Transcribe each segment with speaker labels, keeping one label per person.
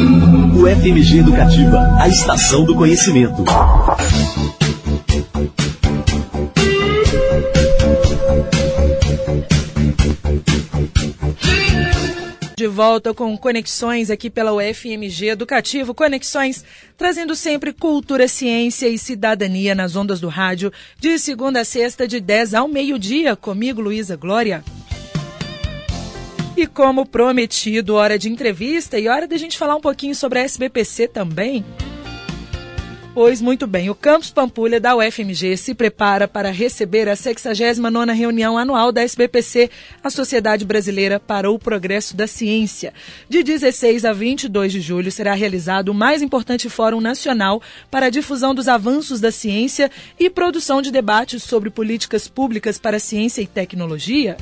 Speaker 1: O FMG Educativa, a estação do conhecimento.
Speaker 2: De volta com conexões aqui pela UFMG Educativo, conexões trazendo sempre cultura, ciência e cidadania nas ondas do rádio, de segunda a sexta, de 10 ao meio-dia, comigo, Luísa Glória. E como prometido, hora de entrevista e hora da gente falar um pouquinho sobre a SBPC também. Pois muito bem, o Campus Pampulha da UFMG se prepara para receber a 69ª reunião anual da SBPC, a Sociedade Brasileira para o Progresso da Ciência. De 16 a 22 de julho será realizado o mais importante fórum nacional para a difusão dos avanços da ciência e produção de debates sobre políticas públicas para ciência e tecnologia.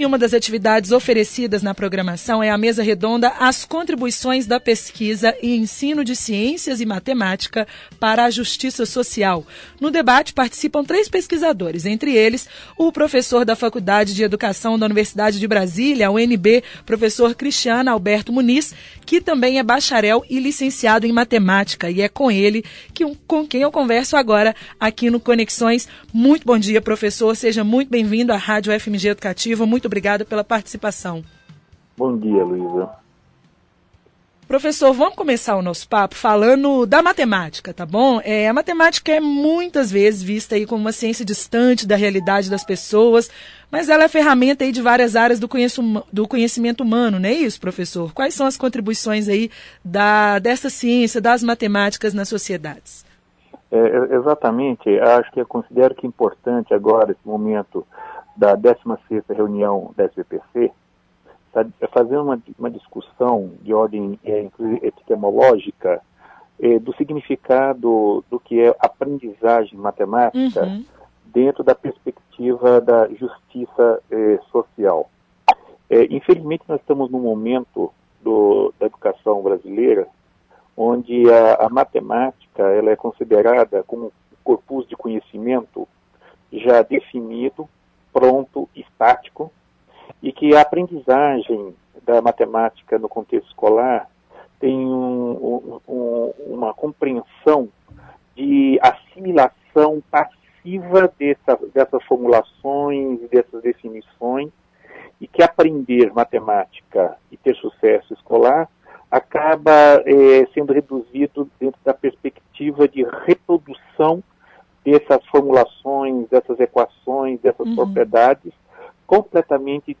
Speaker 2: E uma das atividades oferecidas na programação é a mesa redonda As contribuições da pesquisa e ensino de ciências e matemática para a justiça social. No debate participam três pesquisadores, entre eles o professor da Faculdade de Educação da Universidade de Brasília, UNB, professor Cristiano Alberto Muniz, que também é bacharel e licenciado em matemática. E é com ele que, com quem eu converso agora aqui no Conexões. Muito bom dia, professor. Seja muito bem-vindo à Rádio FMG Educativa. Muito obrigada pela participação.
Speaker 3: Bom dia, Luísa.
Speaker 2: Professor, vamos começar o nosso papo falando da matemática, tá bom? É, a matemática é muitas vezes vista aí como uma ciência distante da realidade das pessoas, mas ela é ferramenta aí de várias áreas do, do conhecimento humano, não é isso, professor? Quais são as contribuições aí da, dessa ciência, das matemáticas nas sociedades?
Speaker 3: É, exatamente, acho que eu considero que é importante agora, esse momento da 16ª reunião da SBPC, é fazer uma, uma discussão de ordem é, epistemológica é, do significado do que é aprendizagem matemática uhum. dentro da perspectiva da justiça é, social. É, infelizmente, nós estamos num momento do, da educação brasileira onde a, a, matemática ela é considerada como um corpus de conhecimento já definido, pronto, estático, e que a aprendizagem da matemática no contexto escolar tem um, um, uma compreensão de assimilação passiva dessa, dessas formulações, dessas definições, e que aprender matemática e ter sucesso escolar acaba é, sendo reduzido dentro da perspectiva de reprodução dessas formulações, dessas equações, dessas uhum. propriedades, completamente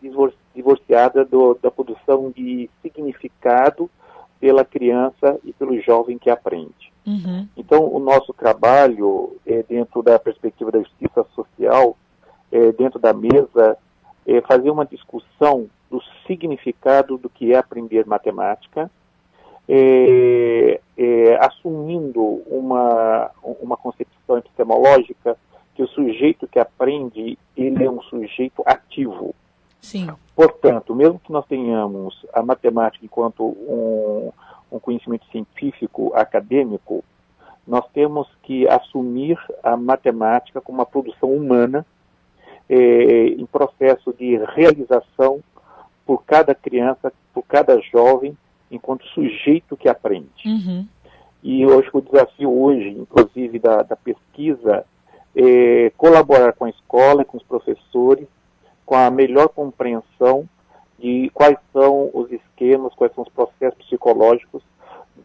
Speaker 3: divorciada do, da produção de significado pela criança e pelo jovem que aprende. Uhum. Então, o nosso trabalho, é, dentro da perspectiva da justiça social, é, dentro da mesa, é fazer uma discussão do significado do que é aprender matemática, é, assumindo uma, uma concepção epistemológica que o sujeito que aprende, ele é um sujeito ativo.
Speaker 2: Sim.
Speaker 3: Portanto, mesmo que nós tenhamos a matemática enquanto um, um conhecimento científico, acadêmico, nós temos que assumir a matemática como uma produção humana é, em processo de realização por cada criança, por cada jovem, enquanto sujeito que aprende.
Speaker 2: Uhum.
Speaker 3: E eu acho que o desafio hoje, inclusive da, da pesquisa, é, colaborar com a escola e com os professores com a melhor compreensão de quais são os esquemas, quais são os processos psicológicos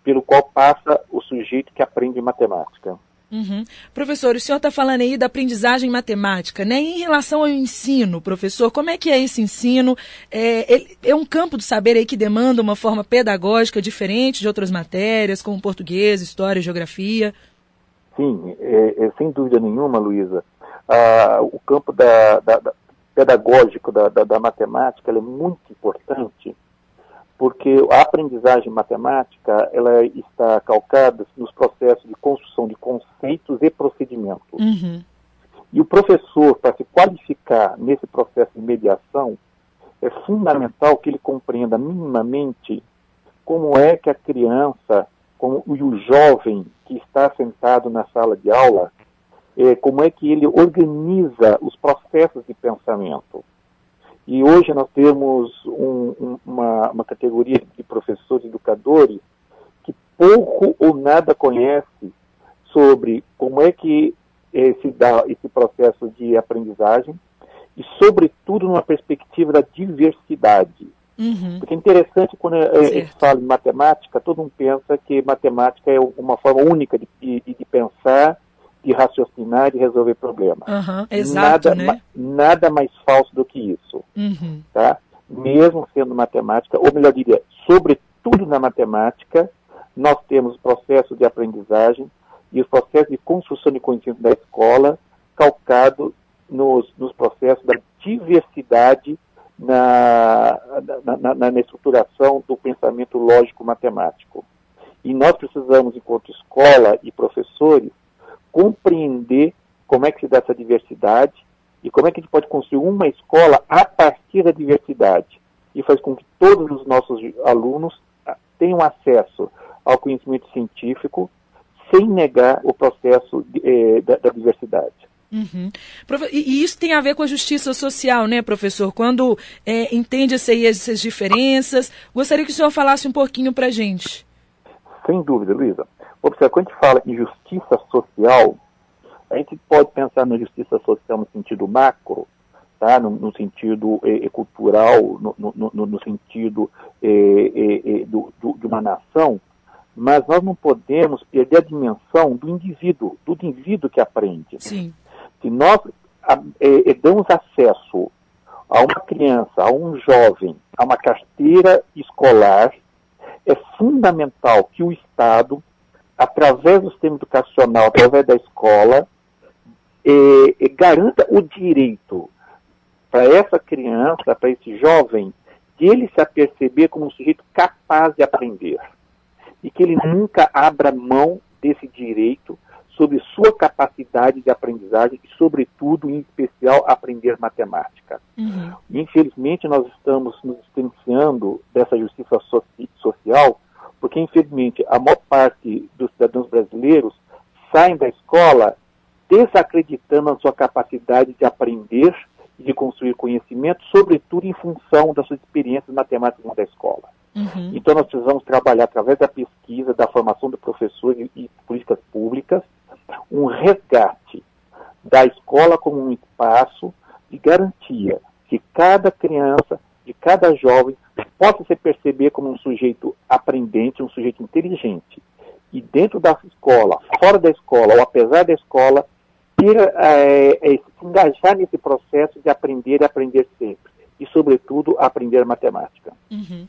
Speaker 3: pelo qual passa o sujeito que aprende matemática.
Speaker 2: Uhum. Professor, o senhor está falando aí da aprendizagem matemática, né? Em relação ao ensino, professor, como é que é esse ensino? É, é um campo do saber aí que demanda uma forma pedagógica diferente de outras matérias, como português, história, geografia?
Speaker 3: Sim, é, é, sem dúvida nenhuma, Luísa. Ah, o campo da, da, da pedagógico da, da, matemática é muito importante, porque a aprendizagem matemática ela está calcada nos processos de construção de conceitos e procedimentos.
Speaker 2: Uhum.
Speaker 3: E o professor, para se qualificar nesse processo de mediação, é fundamental que ele compreenda minimamente como é que a criança como, e o jovem que está sentado na sala de aula, é, como é que ele organiza os processos de pensamento. E hoje nós temos um, um, uma, uma categoria de professores educadores que pouco ou nada conhece sobre como é que eh, se dá esse processo de aprendizagem e, sobretudo, numa perspectiva da diversidade. Uhum. Porque é interessante quando a gente fala em matemática, todo mundo pensa que matemática é uma forma única de, de, de pensar, de raciocinar, de resolver problemas.
Speaker 2: Uhum. Exato,
Speaker 3: nada,
Speaker 2: né?
Speaker 3: nada mais falso do que isso.
Speaker 2: Uhum.
Speaker 3: Tá? Mesmo sendo matemática, ou melhor diria, sobretudo na matemática, nós temos o processo de aprendizagem e os processos de construção de conhecimento da escola calcado nos, nos processos da diversidade na, na, na, na estruturação do pensamento lógico-matemático. E nós precisamos, enquanto escola e professores, compreender como é que se dá essa diversidade e como é que a gente pode construir uma escola a partir da diversidade e faz com que todos os nossos alunos tenham acesso ao conhecimento científico sem negar o processo eh, da, da diversidade.
Speaker 2: Uhum. E isso tem a ver com a justiça social, né, professor? Quando é, entende-se aí essas diferenças, gostaria que o senhor falasse um pouquinho para a gente.
Speaker 3: Sem dúvida, Luísa. Observe, quando a gente fala em justiça social, a gente pode pensar na justiça social no sentido macro, tá? no, no sentido eh, cultural, no, no, no sentido eh, eh, do, do, de uma nação, mas nós não podemos perder a dimensão do indivíduo, do indivíduo que aprende.
Speaker 2: Sim
Speaker 3: se nós é, damos acesso a uma criança, a um jovem, a uma carteira escolar, é fundamental que o Estado, através do sistema educacional, através da escola, é, é, garanta o direito para essa criança, para esse jovem, de ele se aperceber como um sujeito capaz de aprender. E que ele nunca abra mão desse direito sobre sua capacidade de aprendizagem e, sobretudo, em especial, aprender matemática.
Speaker 2: Uhum.
Speaker 3: Infelizmente, nós estamos nos distanciando dessa justiça social, porque, infelizmente, a maior parte dos cidadãos brasileiros saem da escola desacreditando a sua capacidade de aprender e de construir conhecimento, sobretudo em função das suas experiências matemáticas da escola.
Speaker 2: Uhum.
Speaker 3: Então, nós precisamos trabalhar através da pesquisa, da formação do professor e, políticas públicas, um resgate da escola como um espaço de garantia que cada criança, de cada jovem, possa se perceber como um sujeito aprendente, um sujeito inteligente. E dentro da escola, fora da escola ou apesar da escola, ter, é, é, se engajar nesse processo de aprender e aprender sempre e, sobretudo, aprender matemática.
Speaker 2: Uhum.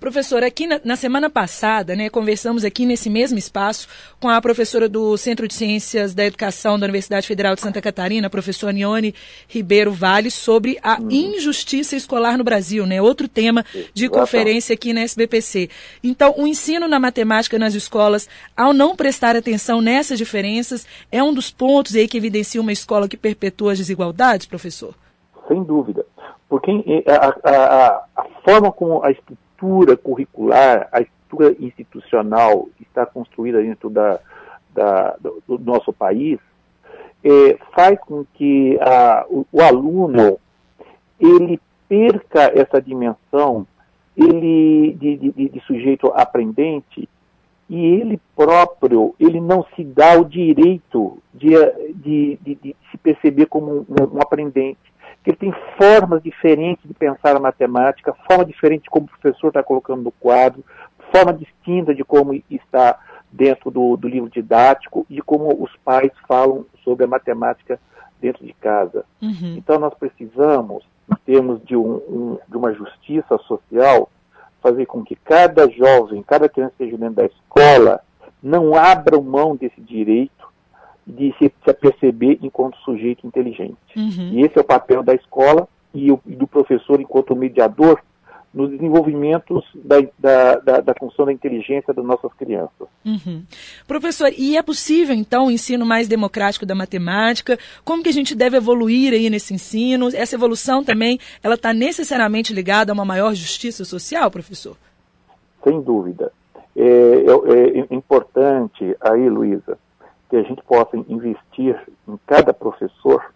Speaker 2: Professor, aqui na, na, semana passada, né, conversamos aqui nesse mesmo espaço com a professora do Centro de Ciências da Educação da Universidade Federal de Santa Catarina, professora Nione Ribeiro Vale, sobre a uhum. injustiça escolar no Brasil, né, outro tema de conferência aqui na SBPC. Então, o ensino na matemática nas escolas, ao não prestar atenção nessas diferenças, é um dos pontos aí que evidencia uma escola que perpetua as desigualdades, professor?
Speaker 3: Sem dúvida porque a, a, a, forma como a estrutura curricular, a estrutura institucional está construída dentro da, da do, nosso país, é, faz com que a, o, o, aluno ele perca essa dimensão ele de, de, de sujeito aprendente e ele próprio ele não se dá o direito de, de se perceber como um, um aprendente ele tem formas diferentes de pensar a matemática, forma diferente de como o professor está colocando no quadro, forma distinta de como está dentro do, do livro didático e como os pais falam sobre a matemática dentro de casa.
Speaker 2: Uhum.
Speaker 3: Então nós precisamos, em termos de, um, um, de uma justiça social, fazer com que cada jovem, cada criança que esteja dentro da escola, não abra mão desse direito de se, se aperceber enquanto sujeito inteligente.
Speaker 2: Uhum.
Speaker 3: E esse é o papel da escola e, o, e do professor enquanto mediador nos desenvolvimentos da, da, da, da, função da inteligência das nossas crianças.
Speaker 2: Uhum. Professor, e é possível, então, o ensino mais democrático da matemática? Como que a gente deve evoluir aí nesse ensino? Essa evolução também, ela está necessariamente ligada a uma maior justiça social, professor?
Speaker 3: Sem dúvida. É, é, é importante aí, Luísa, que a gente possa investir em cada professor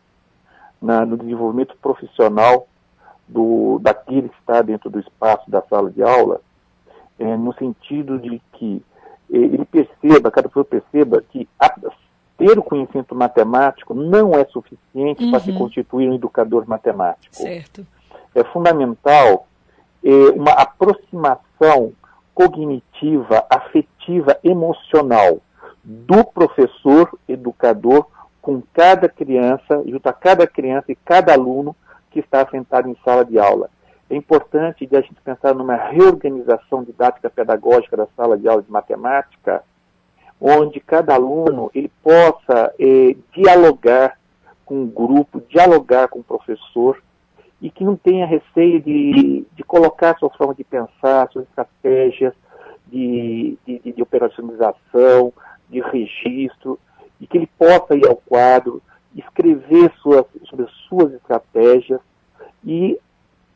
Speaker 3: na, no desenvolvimento profissional do, daquele que está dentro do espaço da sala de aula, é, no sentido de que é, ele perceba, cada pessoa perceba que a, ter o conhecimento matemático não é suficiente uhum. para se uhum. constituir um educador matemático.
Speaker 2: Certo.
Speaker 3: É fundamental é, uma aproximação cognitiva, afetiva, emocional do professor educador com cada criança, junto a cada criança e cada aluno que está sentado em sala de aula. É importante a gente pensar numa reorganização didática pedagógica da sala de aula de matemática, onde cada aluno ele possa eh, dialogar com o grupo, dialogar com o professor e que não tenha receio de, de colocar suas formas de pensar, suas estratégias de, de, de operacionalização, de registro, e que ele possa ir ao quadro, escrever suas, sobre suas estratégias e,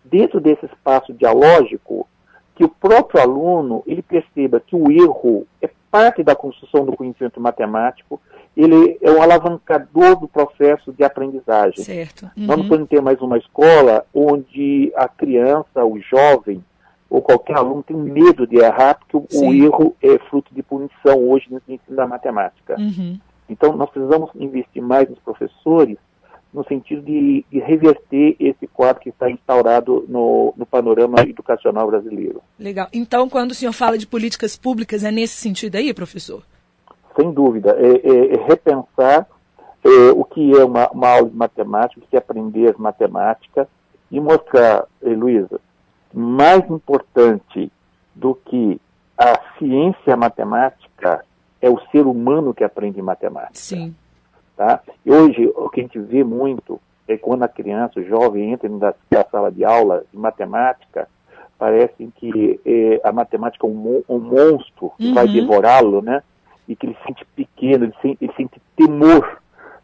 Speaker 3: dentro desse espaço dialógico, que o próprio aluno ele perceba que o erro é parte da construção do conhecimento matemático, ele é um alavancador do processo de aprendizagem.
Speaker 2: Certo. Uhum.
Speaker 3: Nós não uhum. podemos ter mais uma escola onde a criança, o jovem, ou qualquer aluno tem medo de errar, porque o, o erro é fruto de punição hoje no ensino da matemática.
Speaker 2: Uhum.
Speaker 3: Então, nós precisamos investir mais nos professores no sentido de, de, reverter esse quadro que está instaurado no, no, panorama educacional brasileiro.
Speaker 2: Legal. Então, quando o senhor fala de políticas públicas, é nesse sentido aí, professor?
Speaker 3: Sem dúvida. É, é, é repensar é, o que é uma, uma, aula de matemática, o que é aprender matemática e mostrar, eh, Luísa, mais importante do que a ciência matemática é o ser humano que aprende matemática.
Speaker 2: Sim.
Speaker 3: Tá? E hoje, o que a gente vê muito é quando a criança, o jovem, entra na, sala de aula de matemática, parece que é, a matemática é um, um monstro que uhum. vai devorá-lo, né? E que ele sente pequeno, ele sente, ele sente temor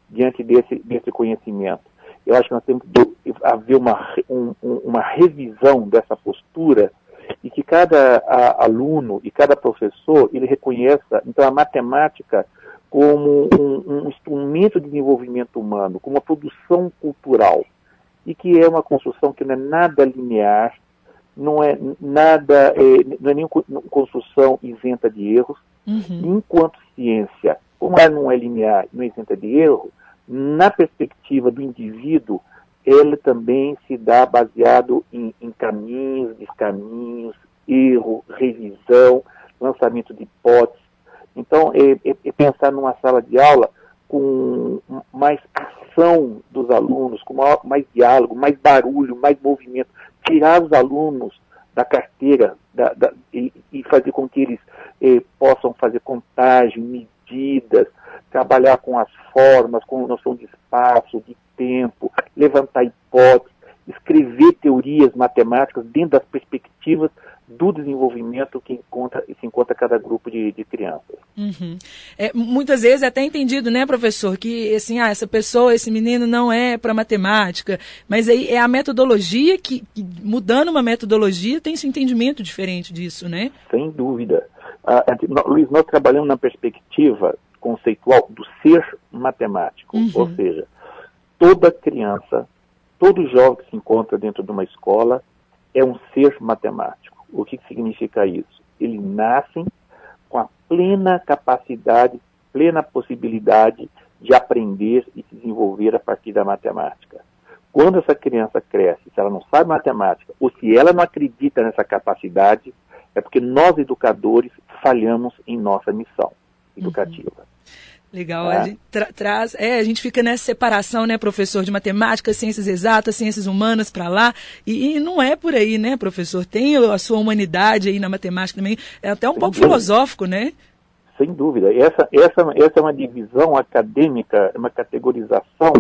Speaker 3: diante desse, desse conhecimento. Eu acho que nós temos que haver uma, um, uma revisão dessa postura e que cada a, aluno e cada professor ele reconheça então a matemática como um, um, instrumento de desenvolvimento humano, como uma produção cultural e que é uma construção que não é nada linear, não é nada, é, não é nenhuma construção isenta de erros.
Speaker 2: Uhum.
Speaker 3: Enquanto ciência, como ela não é linear, não é isenta de erro, na perspectiva do indivíduo, ele também se dá baseado em, em caminhos, descaminhos, erro, revisão, lançamento de hipóteses. Então, é, é, é, pensar numa sala de aula com mais ação dos alunos, com maior, mais diálogo, mais barulho, mais movimento, tirar os alunos da carteira da, da, e, e, fazer com que eles eh, possam fazer contagem, medidas, trabalhar com as formas, com noção de espaço, de tempo, levantar hipóteses, escrever teorias matemáticas dentro das perspectivas do desenvolvimento que encontra, se encontra cada grupo de, de crianças.
Speaker 2: Uhum. É, muitas vezes é até entendido, né, professor, que assim, ah, essa pessoa, esse menino não é para matemática, mas aí é a metodologia que, que, mudando uma metodologia, tem esse entendimento diferente disso, né?
Speaker 3: Sem dúvida. Ah, Luiz, nós trabalhamos na perspectiva conceitual do ser matemático. Uhum. Ou seja, toda criança, todo jovem que se encontra dentro de uma escola é um ser matemático. O que, significa isso? Eles nascem com a plena capacidade, plena possibilidade de aprender e se desenvolver a partir da matemática. Quando essa criança cresce, se ela não sabe matemática, ou se ela não acredita nessa capacidade, é porque nós, educadores, falhamos em nossa missão educativa. Uhum.
Speaker 2: Legal, é. a gente tra traz, é, a gente fica nessa separação, né, professor, de matemática, ciências exatas, ciências humanas para lá, e, e, não é por aí, né, professor? Tem a sua humanidade aí na matemática também, é até um Sem pouco dúvida. filosófico, né?
Speaker 3: Sem dúvida. Essa, essa, essa é uma divisão acadêmica, uma categorização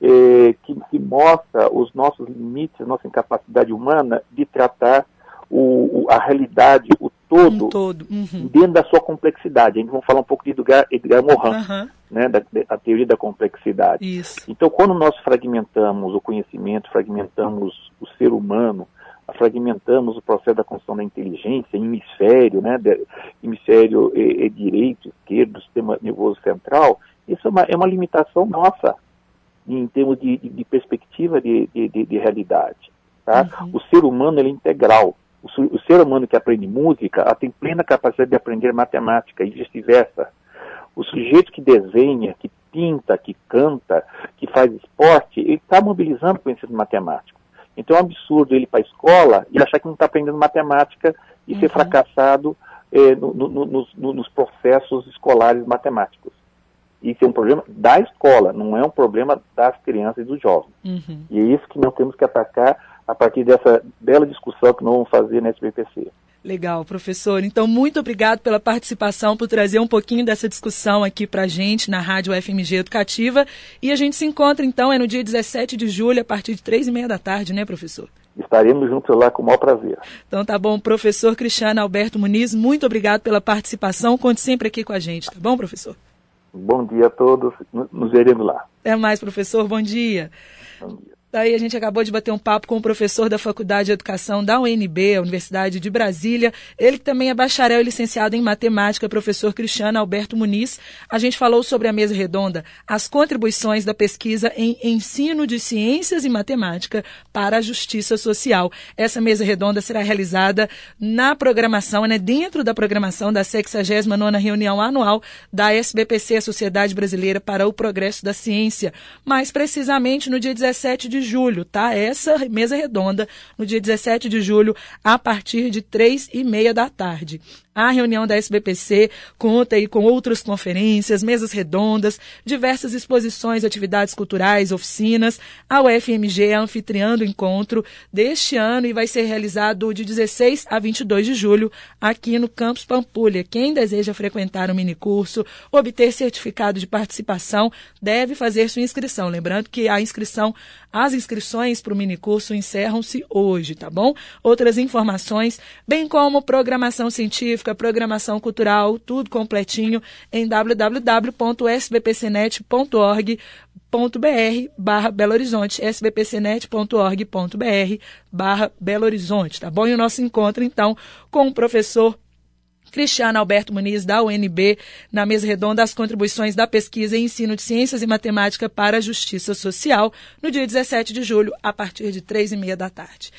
Speaker 3: é, que, que mostra os nossos limites, nossa incapacidade humana de tratar o, a realidade, o todo,
Speaker 2: um todo. Uhum.
Speaker 3: dentro da sua complexidade. A gente vai falar um pouco de Edgar, Edgar Morin, uhum. né, da, da, teoria da complexidade.
Speaker 2: Isso.
Speaker 3: Então, quando nós fragmentamos o conhecimento, fragmentamos o ser humano, fragmentamos o processo da construção da inteligência em hemisfério, né, de, hemisfério é, é direito, esquerdo, sistema nervoso central, isso é uma, é uma limitação nossa em termos de, de, de perspectiva de, de, de realidade. Tá? Uhum. O ser humano ele é integral. Ser humano que aprende música tem plena capacidade de aprender matemática e vice-versa. O sujeito que desenha, que pinta, que canta, que faz esporte, ele está mobilizando conhecimento matemático. Então é um absurdo ele ir para a escola e achar que não está aprendendo matemática e uhum. ser fracassado eh, no, no, no, nos processos escolares matemáticos. Isso é um problema da escola, não é um problema das crianças e dos jovens. Uhum. E é isso que nós temos que atacar a partir dessa bela discussão que nós vamos fazer na SBPC.
Speaker 2: Legal, professor. Então, muito obrigado pela participação, por trazer um pouquinho dessa discussão aqui para a gente na Rádio FMG Educativa. E a gente se encontra, então, é no dia 17 de julho, a partir de três e meia da tarde, né, professor?
Speaker 3: Estaremos juntos lá com o maior prazer.
Speaker 2: Então tá bom, professor Cristiano Alberto Muniz, muito obrigado pela participação. Conte sempre aqui com a gente, tá bom, professor?
Speaker 3: Bom dia a todos, nos veremos lá.
Speaker 2: Até mais, professor, bom dia. Bom dia. Daí a gente acabou de bater um papo com o professor da Faculdade de Educação da UNB, a Universidade de Brasília. Ele também é bacharel e licenciado em matemática, professor Cristiano Alberto Muniz. A gente falou sobre a mesa redonda, as contribuições da pesquisa em ensino de ciências e matemática para a justiça social. Essa mesa redonda será realizada na programação, né, dentro da programação da 69ª reunião anual da SBPC, a Sociedade Brasileira para o Progresso da Ciência, mais precisamente no dia 17 de julho, tá? Essa mesa redonda, no dia 17 de julho, a partir de três e meia da tarde. A reunião da SBPC conta aí com outras conferências, mesas redondas, diversas exposições, atividades culturais, oficinas. A UFMG é anfitriã do encontro deste ano e vai ser realizado de 16 a 22 de julho aqui no Campus Pampulha. Quem deseja frequentar o minicurso, obter certificado de participação, deve fazer sua inscrição. Lembrando que a inscrição, as inscrições para o minicurso encerram-se hoje, tá bom? Outras informações, bem como programação científica, programação cultural, tudo completinho em www.sbpcnet.org br barra Belo Horizonte, sbpcnet.org.br barra Belo Horizonte, tá bom? E o nosso encontro, então, com o professor Cristiano Alberto Muniz, da UNB, na mesa redonda as contribuições da pesquisa em ensino de ciências e matemática para a justiça social, no dia 17 de julho, a partir de três e meia da tarde.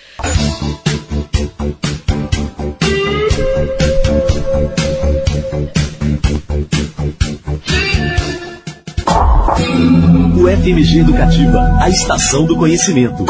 Speaker 1: O FMG Educativa, a estação do conhecimento.